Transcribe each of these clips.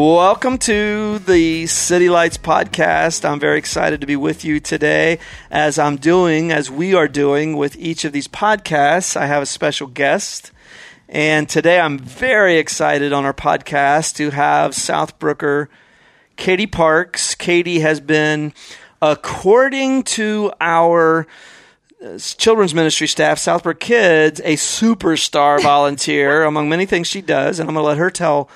Welcome to the City Lights podcast. I'm very excited to be with you today. As I'm doing, as we are doing with each of these podcasts, I have a special guest. And today I'm very excited on our podcast to have Southbrooker Katie Parks. Katie has been, according to our uh, children's ministry staff, Southbrook Kids, a superstar volunteer among many things she does. And I'm going to let her tell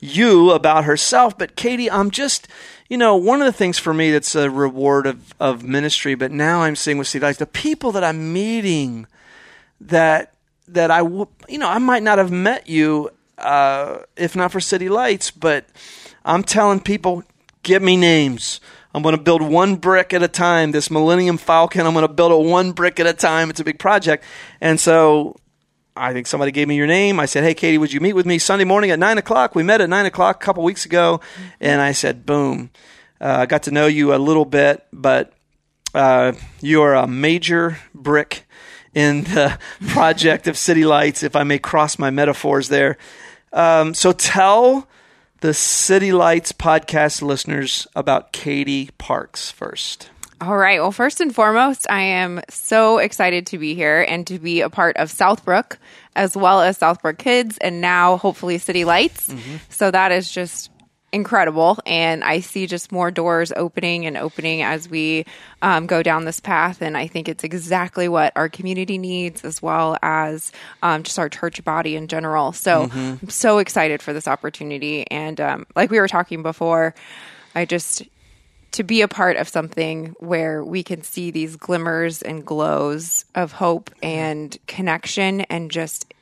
you about herself. But Katie, I'm just, you know, one of the things for me that's a reward of, of ministry, but now I'm seeing with City Lights, the people that I'm meeting that, that I, you know, I might not have met you uh, if not for City Lights, but I'm telling people, give me names. I'm going to build one brick at a time. This Millennium Falcon, I'm going to build it one brick at a time. It's a big project. And so I think somebody gave me your name. I said, "Hey, Katie, would you meet with me Sunday morning at nine o'clock?" We met at nine o'clock a couple weeks ago, and I said, "Boom." Uh, I got to know you a little bit, but uh, you are a major brick in the project of City Lights, if I may cross my metaphors there. Um, so tell the City Lights podcast listeners about Katie Parks first. All right. Well, first and foremost, I am so excited to be here and to be a part of Southbrook as well as Southbrook Kids and now hopefully City Lights. Mm-hmm. So that is just incredible. And I see just more doors opening and opening as we um, go down this path. And I think it's exactly what our community needs as well as um, just our church body in general. So mm-hmm. I'm so excited for this opportunity. And um, like we were talking before, I just to be a part of something where we can see these glimmers and glows of hope and connection and just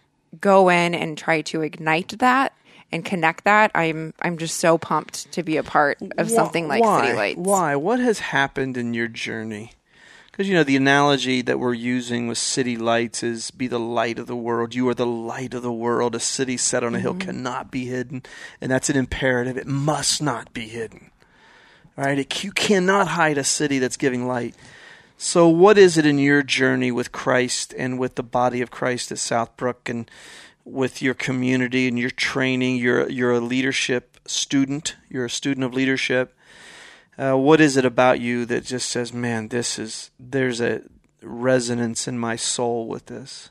go in and try to ignite that and connect that i'm i'm just so pumped to be a part of something like why? city lights. Why? What has happened in your journey? Because you know the analogy that we're using with city lights is be the light of the world. You are the light of the world. A city set on a mm-hmm. hill cannot be hidden and that's an imperative. It must not be hidden right? It, you cannot hide a city that's giving light. So, what is it in your journey with Christ and with the body of Christ at Southbrook and with your community and your training? You're you're a leadership student. You're a student of leadership. Uh, what is it about you that just says, "Man, this is there's a resonance in my soul with this"?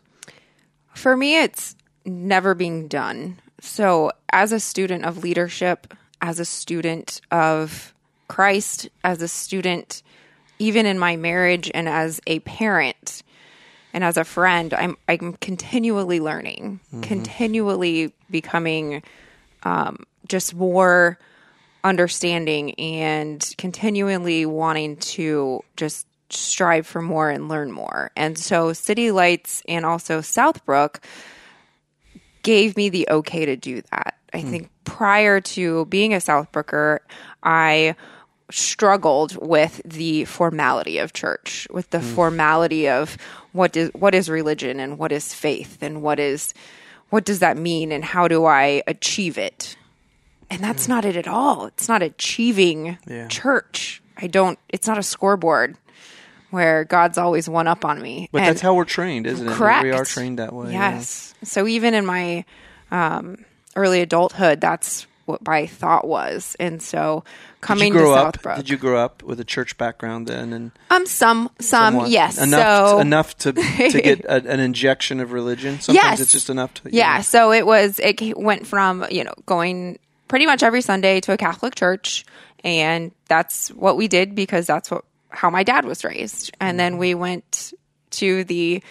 For me, it's never being done. So, as a student of leadership, as a student of Christ as a student, even in my marriage and as a parent and as a friend, I'm I'm continually learning, mm-hmm. continually becoming um, just more understanding and continually wanting to just strive for more and learn more. And so City Lights and also Southbrook gave me the okay to do that. I mm. think prior to being a Southbrooker, I struggled with the formality of church, with the mm. formality of what is what is religion and what is faith and what is what does that mean and how do I achieve it? And that's mm. not it at all. It's not achieving yeah. church. I don't it's not a scoreboard where God's always one up on me. But and that's how we're trained, isn't it? We are trained that way. Yes. Yeah. So even in my um, early adulthood, that's what my thought was. And so coming to Southbrook. Did you grow up with a church background then? And um, some, some, yes. Enough, so enough to to get a, an injection of religion. Sometimes yes. it's just enough to. Yeah. Know. So it was. It went from you know going pretty much every Sunday to a Catholic church, and that's what we did because that's what how my dad was raised. And then we went to the.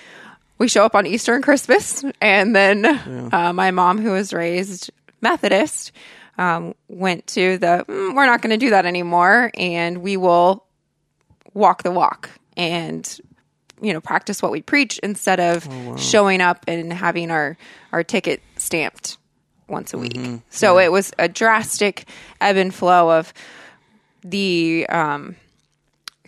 We show up on Easter and Christmas, and then yeah. uh, my mom, who was raised Methodist, um, went to the mm, we're not going to do that anymore and we will walk the walk and you know practice what we preach instead of oh, wow. showing up and having our our ticket stamped once a week mm-hmm. so yeah. it was a drastic ebb and flow of the um,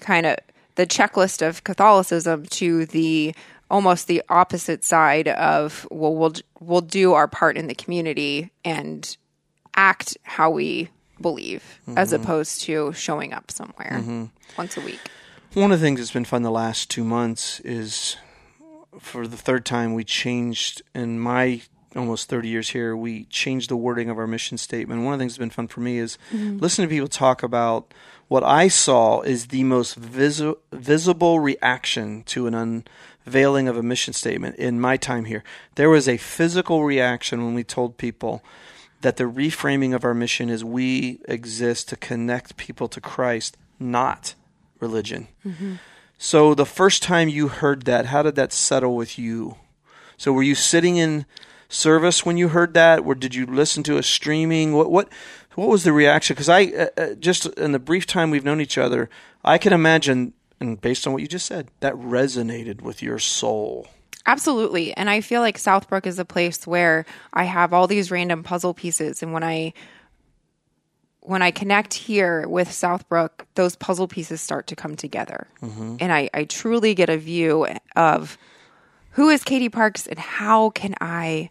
kind of the checklist of catholicism to the almost the opposite side of well we'll we'll do our part in the community and act how we believe mm-hmm. as opposed to showing up somewhere mm-hmm. once a week. One of the things that's been fun the last two months is for the third time we changed in my almost 30 years here, we changed the wording of our mission statement. One of the things that's been fun for me is listening to people talk about what I saw is the most visi- visible reaction to an unveiling of a mission statement in my time here. There was a physical reaction when we told people that the reframing of our mission is we exist to connect people to Christ, not religion. So the first time you heard that, how did that settle with you? So were you sitting in service when you heard that, or did you listen to a streaming? What what what was the reaction? Because I uh, uh, just in the brief time we've known each other, I can imagine, and based on what you just said, that resonated with your soul. Absolutely. And I feel like Southbrook is a place where I have all these random puzzle pieces and when I when I connect here with Southbrook, those puzzle pieces start to come together. And I, I truly get a view of who is Katie Parks and how can I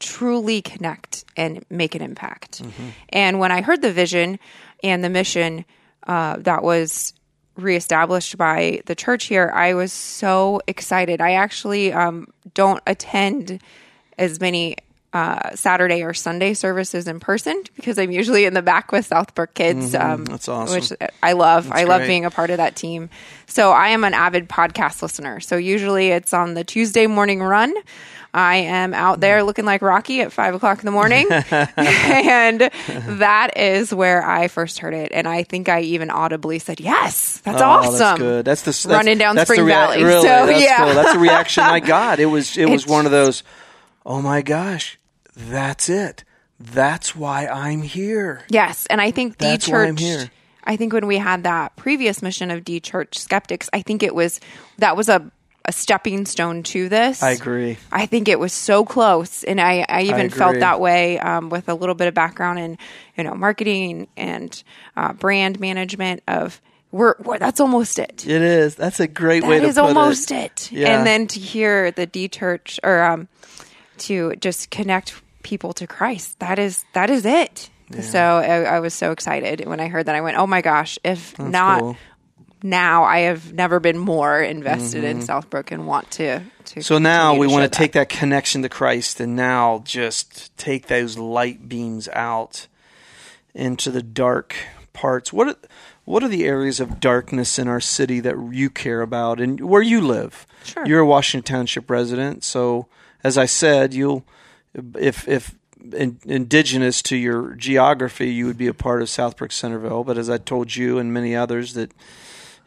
truly connect and make an impact. And when I heard the vision and the mission uh, that was reestablished by the church here, I was so excited. I actually um, don't attend as many uh, Saturday or Sunday services in person because I'm usually in the back with Southbrook kids. Um, That's awesome. Which I love. I love great. being a part of that team. So I am an avid podcast listener. So usually it's on the Tuesday morning run. I am out there looking like Rocky at five o'clock in the morning. and that is where I first heard it. And I think I even audibly said, Yes, that's Oh, awesome. That's good. That's the that's, Running down that's Spring the Valley. Really, So, that's yeah. cool. That's the reaction I got. It was it was It's- one of those. Oh my gosh, that's it. That's why I'm here. Yes, and I think D That's why I'm Church. here. I think when we had that previous mission of D Church Skeptics, I think it was that was a a stepping stone to this. I agree. I think it was so close, and I, I even felt that way um, with a little bit of background in you know marketing and uh, brand management. Of we're, we're that's almost it. It is. That's a great way That to is put almost it. it. Yeah. And then to hear the D Church or um, to just connect people to Christ. That is that is it. So I, I was so excited when I heard that. I went, "Oh my gosh! If not cool. now, I have never been more invested in mm-hmm. Southbrook and want to." to So now we want to take that connection to Christ and now just take those light beams out into the dark parts. What are, what are the areas of darkness in our city that you care about and where you live? Sure. You're a Washington Township resident, so as I said, you'll if if in, indigenous to your geography, you would be a part of Southbrook Centerville. But as I told you and many others, that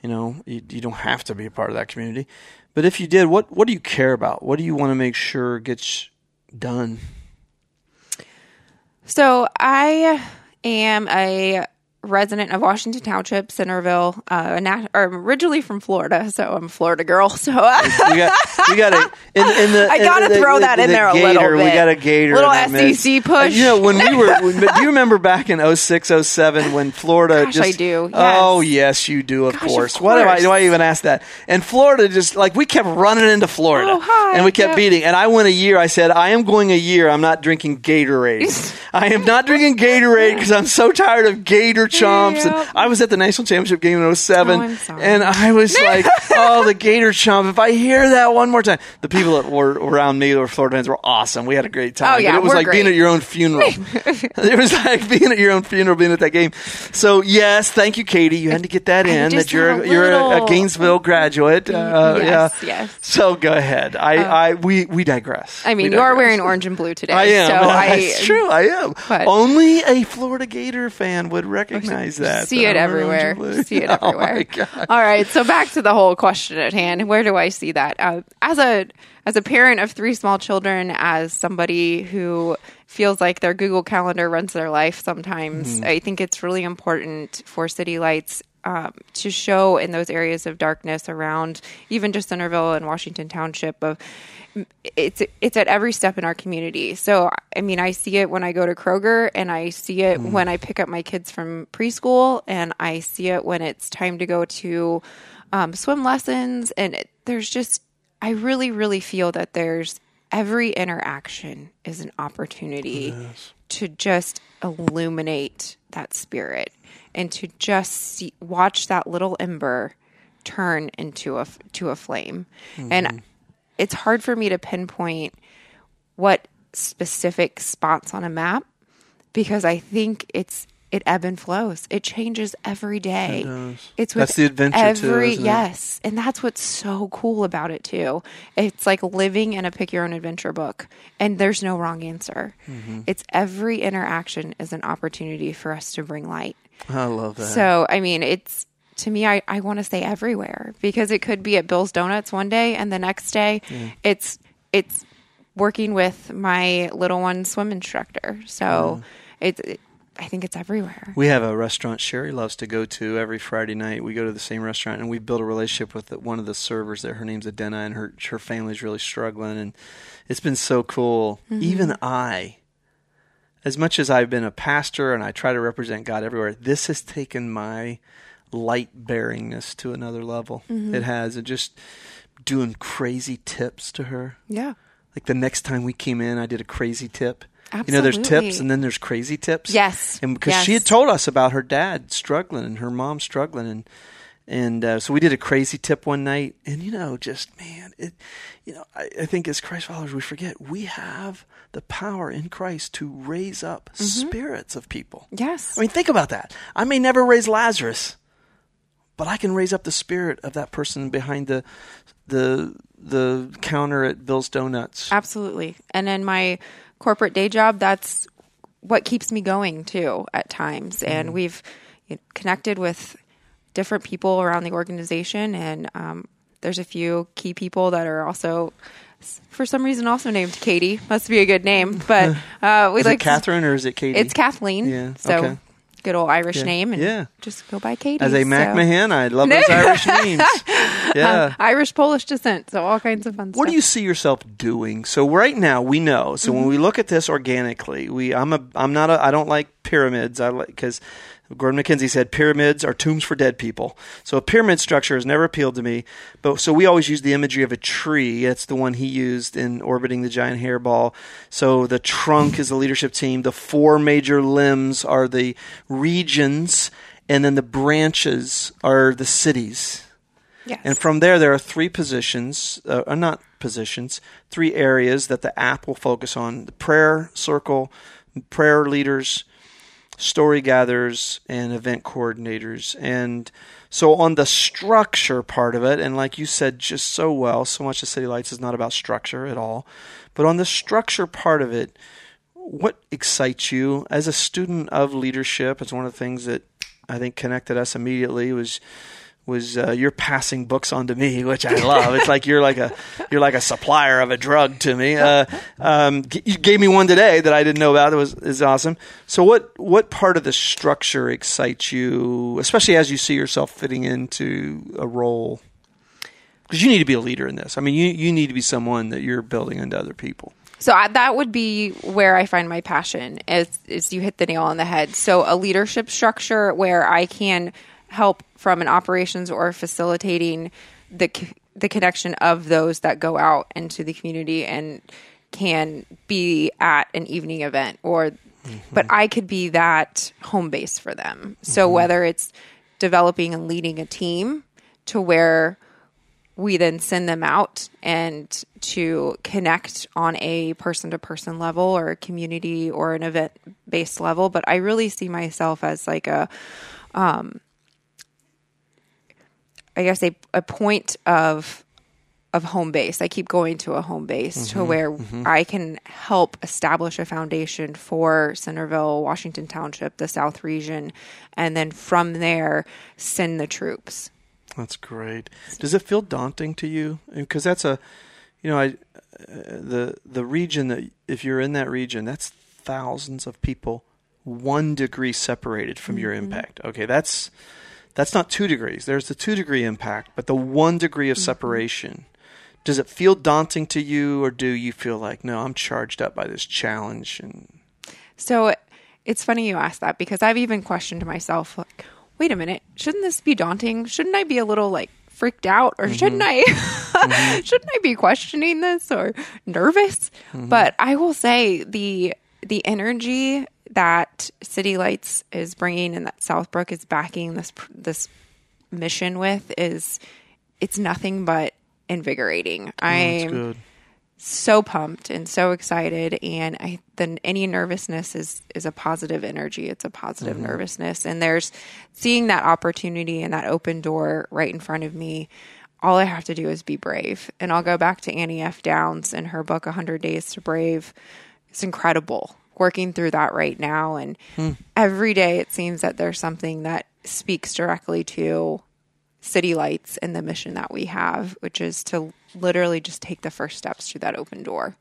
you know you, you don't have to be a part of that community. But if you did, what what do you care about? What do you want to make sure gets done? So I am a resident of Washington Township, Centerville, uh, nat- or originally from Florida, so I'm a Florida girl. So We got we got a in, in the I gotta in throw that in the there a gator, little We got a gator, Little in that mix. SEC push. You know when we were. when- do you remember back in 06, 07 when Florida? Gosh, just, I do, Oh yes. yes, you do. Of Gosh, of course. Why do I course. do I even ask that? And Florida just like we kept running into Florida, Oh, hi, and we kept yeah. beating. And I went a year. I said I am going a year. I'm not drinking Gatorade. I am not drinking Gatorade because I'm so tired of Gator chomps. Yep. And I was at the national championship game in 07, Oh, and I was like, oh, the Gator chomp. If I hear that one more time, the people that were around me that were Florida fans were awesome. We had a great time. Oh, yeah, but it was like being at your own funeral. it was like being at your own funeral, being at that game. So yes, thank you, Katie. You had to get that in just that you're a you're a, a Gainesville graduate. Uh, Yes, yeah. yes. So go ahead. I, I we we digress. I mean, you are wearing orange and blue today. I am. So I it's true. I am. But- Only a Florida Gator fan would recognize that. see it everywhere. See it Oh, everywhere. God. All right, so back to the whole question at hand. Where do I see that? Uh, as a as a parent of three small children, as somebody who feels like their Google Calendar runs their life, sometimes Mm-hmm. I think it's really important for City Lights um, to show in those areas of darkness around even just Centerville and Washington Township of it's it's at every step in our community. So I mean, I see it when I go to Kroger, and I see it when I pick up my kids from preschool, and I see it when it's time to go to um, swim lessons. And it, there's just, I really, really feel that there's every interaction is an opportunity to just illuminate that spirit and to just see, watch that little ember turn into a to a flame. And mm-hmm. it's hard for me to pinpoint what specific spots on a map because I think it's it ebb and flows. It changes every day. It's with That's the adventure too, every it? yes, and that's what's so cool about it too. It's like living in a pick your own adventure book, and there's no wrong answer. Mm-hmm. It's every interaction is an opportunity for us to bring light. I love that. So, I mean, it's to me, I, I want to say everywhere because it could be at Bill's Donuts one day, and the next day, it's it's working with my little one swim instructor. So, it's it, I think it's everywhere. We have a restaurant Sherry loves to go to every Friday night. We go to the same restaurant, and we've built a relationship with the, one of the servers there. Her name's Adena, and her her family's really struggling, and it's been so cool. Mm-hmm. Even I, as much as I've been a pastor and I try to represent God everywhere, this has taken my light bearingness to another level. Mm-hmm. It has. It just doing crazy tips to her. Yeah. Like the next time we came in, I did a crazy tip. You know, there's tips and then there's crazy tips. Yes. And because she had told us about her dad struggling and her mom struggling, and and uh, so we did a crazy tip one night, and you know, just man, it, you know, I, I think as Christ followers, we forget we have the power in Christ to raise up Mm-hmm. spirits of people. Yes. I mean, think about that. I may never raise Lazarus, but I can raise up the spirit of that person behind the the the counter at Bill's Donuts. Absolutely. And in my corporate day job, that's what keeps me going too at times. Mm-hmm. And we've you know, connected with different people around the organization. And um, there's a few key people that are also, for some reason, also named Katie. Must be a good name. But uh, we Is like it Catherine or is it Katie? it's Kathleen. Yeah, So okay. good old Irish Yeah. name. And Yeah. just go by Katie. As a So- McMahon, I love those Irish names. Um, yeah. Irish Polish descent. So all kinds of fun what stuff. What do you see yourself doing? So right now we know. So when we mm-hmm. look at this organically, we I'm a I'm not a I don't like pyramids. I like because Gordon MacKenzie said pyramids are tombs for dead people. So a pyramid structure has never appealed to me. But so we always use the imagery of a tree. That's the one he used in orbiting the giant hairball. So the trunk is the leadership team. The four major limbs are the regions, and then the branches are the cities. Yes. And from there, there are three positions, uh, uh, not positions, three areas that the app will focus on the prayer circle, prayer leaders, story gatherers, and event coordinators. And so, on the structure part of it, and like you said just so well, so much of City Lights is not about structure at all. But on the structure part of it, what excites you as a student of leadership? It's one of the things that I think connected us immediately was was uh, you're passing books on to me, which I love. it's like you're like a you're like a supplier of a drug to me. Uh, um, g- you gave me one today that I didn't know about. It was is awesome. So what what part of the structure excites you, especially as you see yourself fitting into a role? Because you need to be a leader in this. I mean, you you need to be someone that you're building into other people. So I, that would be where I find my passion. Is is you hit the nail on the head. So a leadership structure where I can help from an operations or facilitating the the connection of those that go out into the community and can be at an evening event or but I could be that home base for them. So whether it's developing and leading a team to where we then send them out and to connect on a person to person level or a community or an event based level. But I really see myself as like a, um, I guess a, a point of of home base. I keep going to a home base to mm-hmm, where mm-hmm. I can help establish a foundation for Centerville, Washington Township, the South region, and then from there send the troops. That's great. Does it feel daunting to you? Because that's a, you know, I, uh, the the region that if you're in that region, that's thousands of people, one degree separated from your mm-hmm. impact. Okay, that's that's not two degrees. There's the two degree impact, but the one degree of mm-hmm. separation. Does it feel daunting to you, or do you feel like no, I'm charged up by this challenge? And So it's funny you ask that because I've even questioned myself like, wait a minute, shouldn't this be daunting? Shouldn't I be a little like freaked out or shouldn't mm-hmm. I mm-hmm. shouldn't I be questioning this or nervous? But I will say the the energy that City Lights is bringing and that Southbrook is backing this this mission with is it's nothing but invigorating. Mm, that's I'm so pumped and so excited and I then any nervousness is is a positive energy. It's a positive mm-hmm. nervousness and there's seeing that opportunity and that open door right in front of me all I have to do is be brave. And I'll go back to Annie F. Downs and her book 100 days to brave. It's incredible working through that right now and hmm. every day it seems that there's something that speaks directly to city lights and the mission that we have, which is to literally just take the first steps through that open door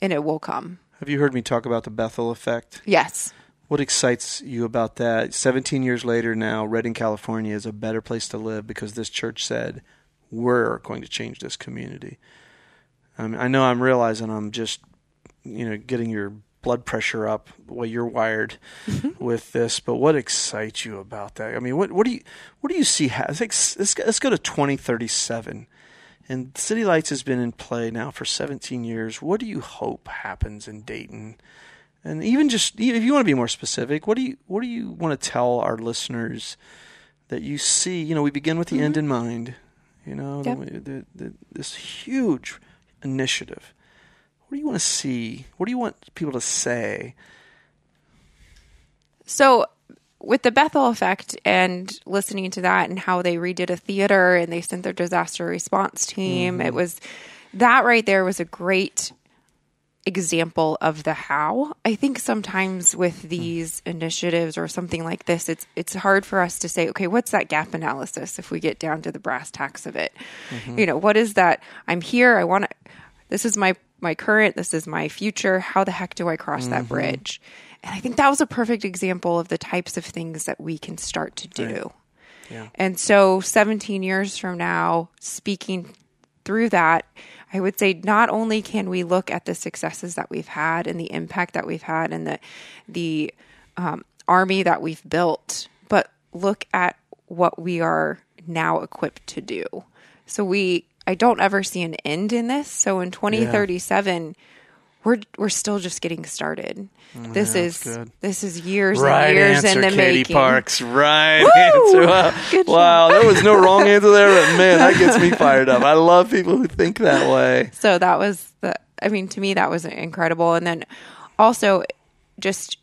and it will come. Have you heard me talk about the Bethel effect? Yes. What excites you about that? 17 years later now, Redding, California is a better place to live because this church said, we're going to change this community. I, mean, I know I'm realizing I'm just, you know, getting your blood pressure up the way you're wired mm-hmm. with this, but what excites you about that? I mean, what, what do you, what do you see? Ha- let's, let's, go- to 2037. And City Lights has been in play now for 17 years. What do you hope happens in Dayton? And even just if you want to be more specific, what do you what do you want to tell our listeners that you see? You know, we begin with the end mm-hmm. in mind. You know, Yep. the, the, the, this huge initiative. What do you want to see? What do you want people to say? So with the Bethel effect and listening to that and how they redid a theater and they sent their disaster response team, it mm-hmm. was that right there was a great example of the how. I think sometimes with hmm. these initiatives or something like this, it's it's hard for us to say, okay, what's that gap analysis if we get down to the brass tacks of it? Mm-hmm. You know, what is that? I'm here. I want to. This is my my current. This is my future. How the heck do I cross that bridge? And I think that was a perfect example of the types of things that we can start to do. Yeah. And so 17 years from now, speaking through that, I would say not only can we look at the successes that we've had and the impact that we've had and the the um, army that we've built, but look at what we are now equipped to do. So we, I don't ever see an end in this. So in 2037, we're we're still just getting started. Mm, this is good. this is years and years in the Katie making. Parks. Right Woo! answer. Wow. Wow, there was no wrong answer there, but man, that gets me fired up. I love people who think that way. So that was the, I mean, to me, that was incredible. And then also just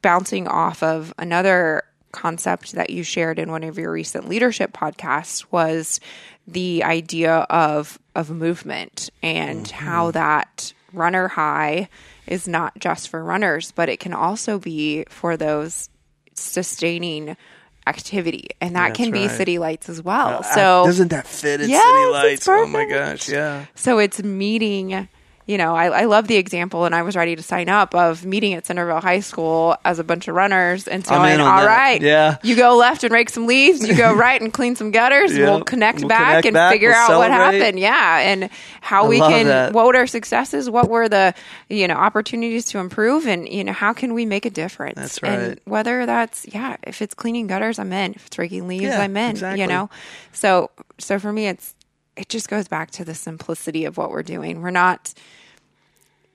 bouncing off of another concept that you shared in one of your recent leadership podcasts was the idea of, of movement and how that runner high is not just for runners, but it can also be for those sustaining activity. And that That's can be right. city lights as well. Uh, so doesn't that fit in Yes, City Lights? Oh my gosh, yeah. So it's meeting, you know, I, I love the example, and I was ready to sign up of meeting at Centerville High School as a bunch of runners and so I'm saying, on all that. right, Yeah. you go left and rake some leaves, you go right and clean some gutters, Yeah. we'll connect We'll back connect and back, figure we'll out what happened. Yeah. And how I we can, that. what were our successes? What were the, you know, opportunities to improve? And, you know, how can we make a difference? That's And right. whether that's, yeah, if it's cleaning gutters, I'm in. If it's raking leaves, Yeah, I'm in, exactly. you know? So, so for me, it's, it just goes back to the simplicity of what we're doing. We're not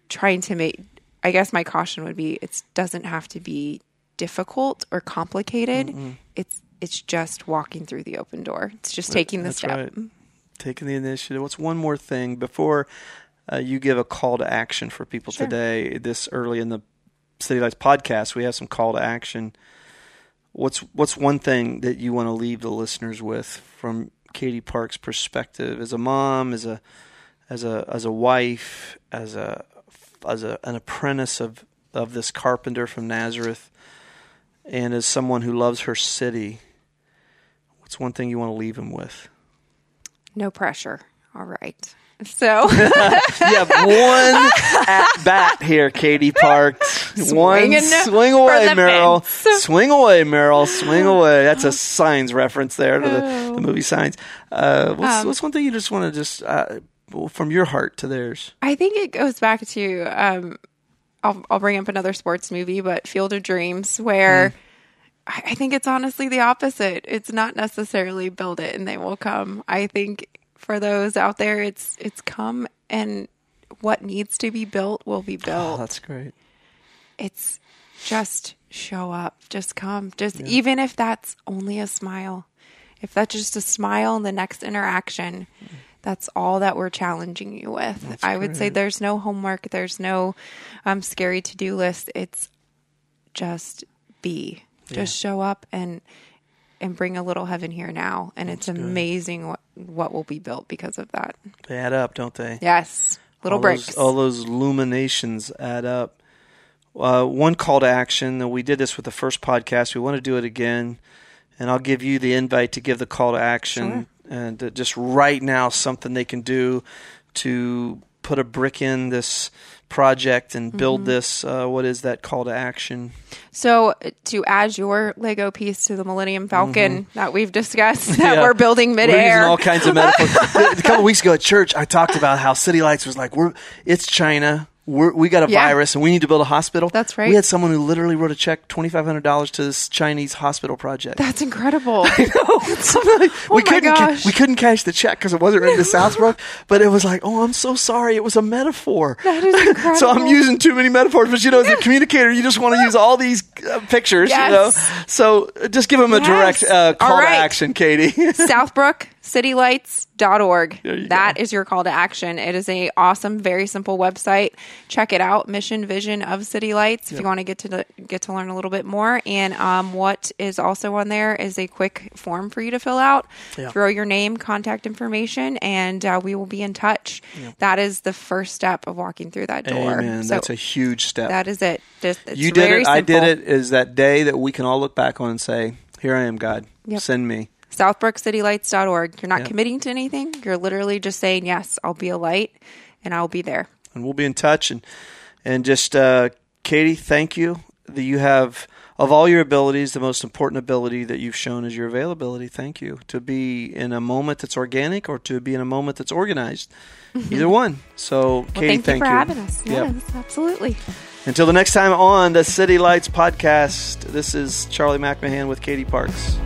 trying to make I guess my caution would be it doesn't have to be difficult or complicated. It's it's just walking through the open door. It's just taking the That's step. right. Taking the initiative. What's one more thing before uh, you give a call to action for people Sure. today? This early in the City Lights podcast, we have some call to action. What's what's one thing that you want to leave the listeners with from Katie Park's perspective as a mom, as a as a as a wife, as a as a, an apprentice of of this carpenter from Nazareth, and as someone who loves her city? What's one thing you want to leave him with? No pressure. All right. So You have one at bat here, Katie Parks. one swing away, Merrill. fence. Swing away, Merrill. Swing away. That's a Signs reference there to the, the movie Signs. Uh, what's, Um, what's one thing you just want to just uh, from your heart to theirs? I think it goes back to um I'll I'll bring up another sports movie, but Field of Dreams, where I, I think it's honestly the opposite. It's not necessarily build it and they will come. I think for those out there it's it's come and what needs to be built will be built. Oh, that's great. it's just show up, just come, just even if that's only a smile, if that's just a smile in the next interaction, That's all that we're challenging you with. I would say there's no homework, there's no um, scary to do list. It's just be. Just show up and and bring a little heaven here now. And it's amazing what what will be built because of that. They add up, don't they? Yes. Little all bricks. Those, all those illuminations add up. Uh, one call to action, and we did this with the first podcast. We want to do it again, and I'll give you the invite to give the call to action, and uh, just right now something they can do to put a brick in this project and build Mm-hmm. this. Uh, what is that call to action? So to add your Lego piece to the Millennium Falcon that we've discussed that Mm-hmm. Yeah. we're building We're using midair. all kinds of metaphors. a couple weeks ago at church, I talked about how City Lights was like, "We're it's China. We're, we got a Yeah. virus, and we need to build a hospital." That's right. We had someone who literally wrote a check twenty five hundred dollars to this Chinese hospital project. That's incredible. we my couldn't ca- gosh. we couldn't cash the check because it wasn't written to Southbrook, but it was like, "Oh, I'm so sorry. It was a metaphor." That is incredible. so I'm using too many metaphors, but you know, as a communicator, you just want to use all these uh, pictures, Yes. you know. So uh, just give them a Yes. direct uh, call right. to action, Katie. Southbrook citylights.org. you That go. is your call to action. It is a awesome, very simple website. Check it out. Mission vision of City Lights if you want to get to the, get to learn a little bit more. And um, what is also on there is a quick form for you to fill out. Yeah. Throw your name, contact information, and uh, we will be in touch. That is the first step of walking through that door. Amen. So That's a huge step. that is it. Just, it's you did it. I did it. Is that day that we can all look back on and say, "Here I am, God. Yep. Send me." southbrookcitylights.org. You're not Yep. committing to anything. You're literally just saying, yes, I'll be a light and I'll be there. and we'll be in touch. And and just uh, Katie, thank you that you have of all your abilities, the most important ability that you've shown is your availability. Thank you to be in a moment that's organic or to be in a moment that's organized. Either one. So, Well, Katie, thank, thank you for having us. Yep. Absolutely. Until the next time on the City Lights podcast, this is Charlie McMahon with Katie Parks.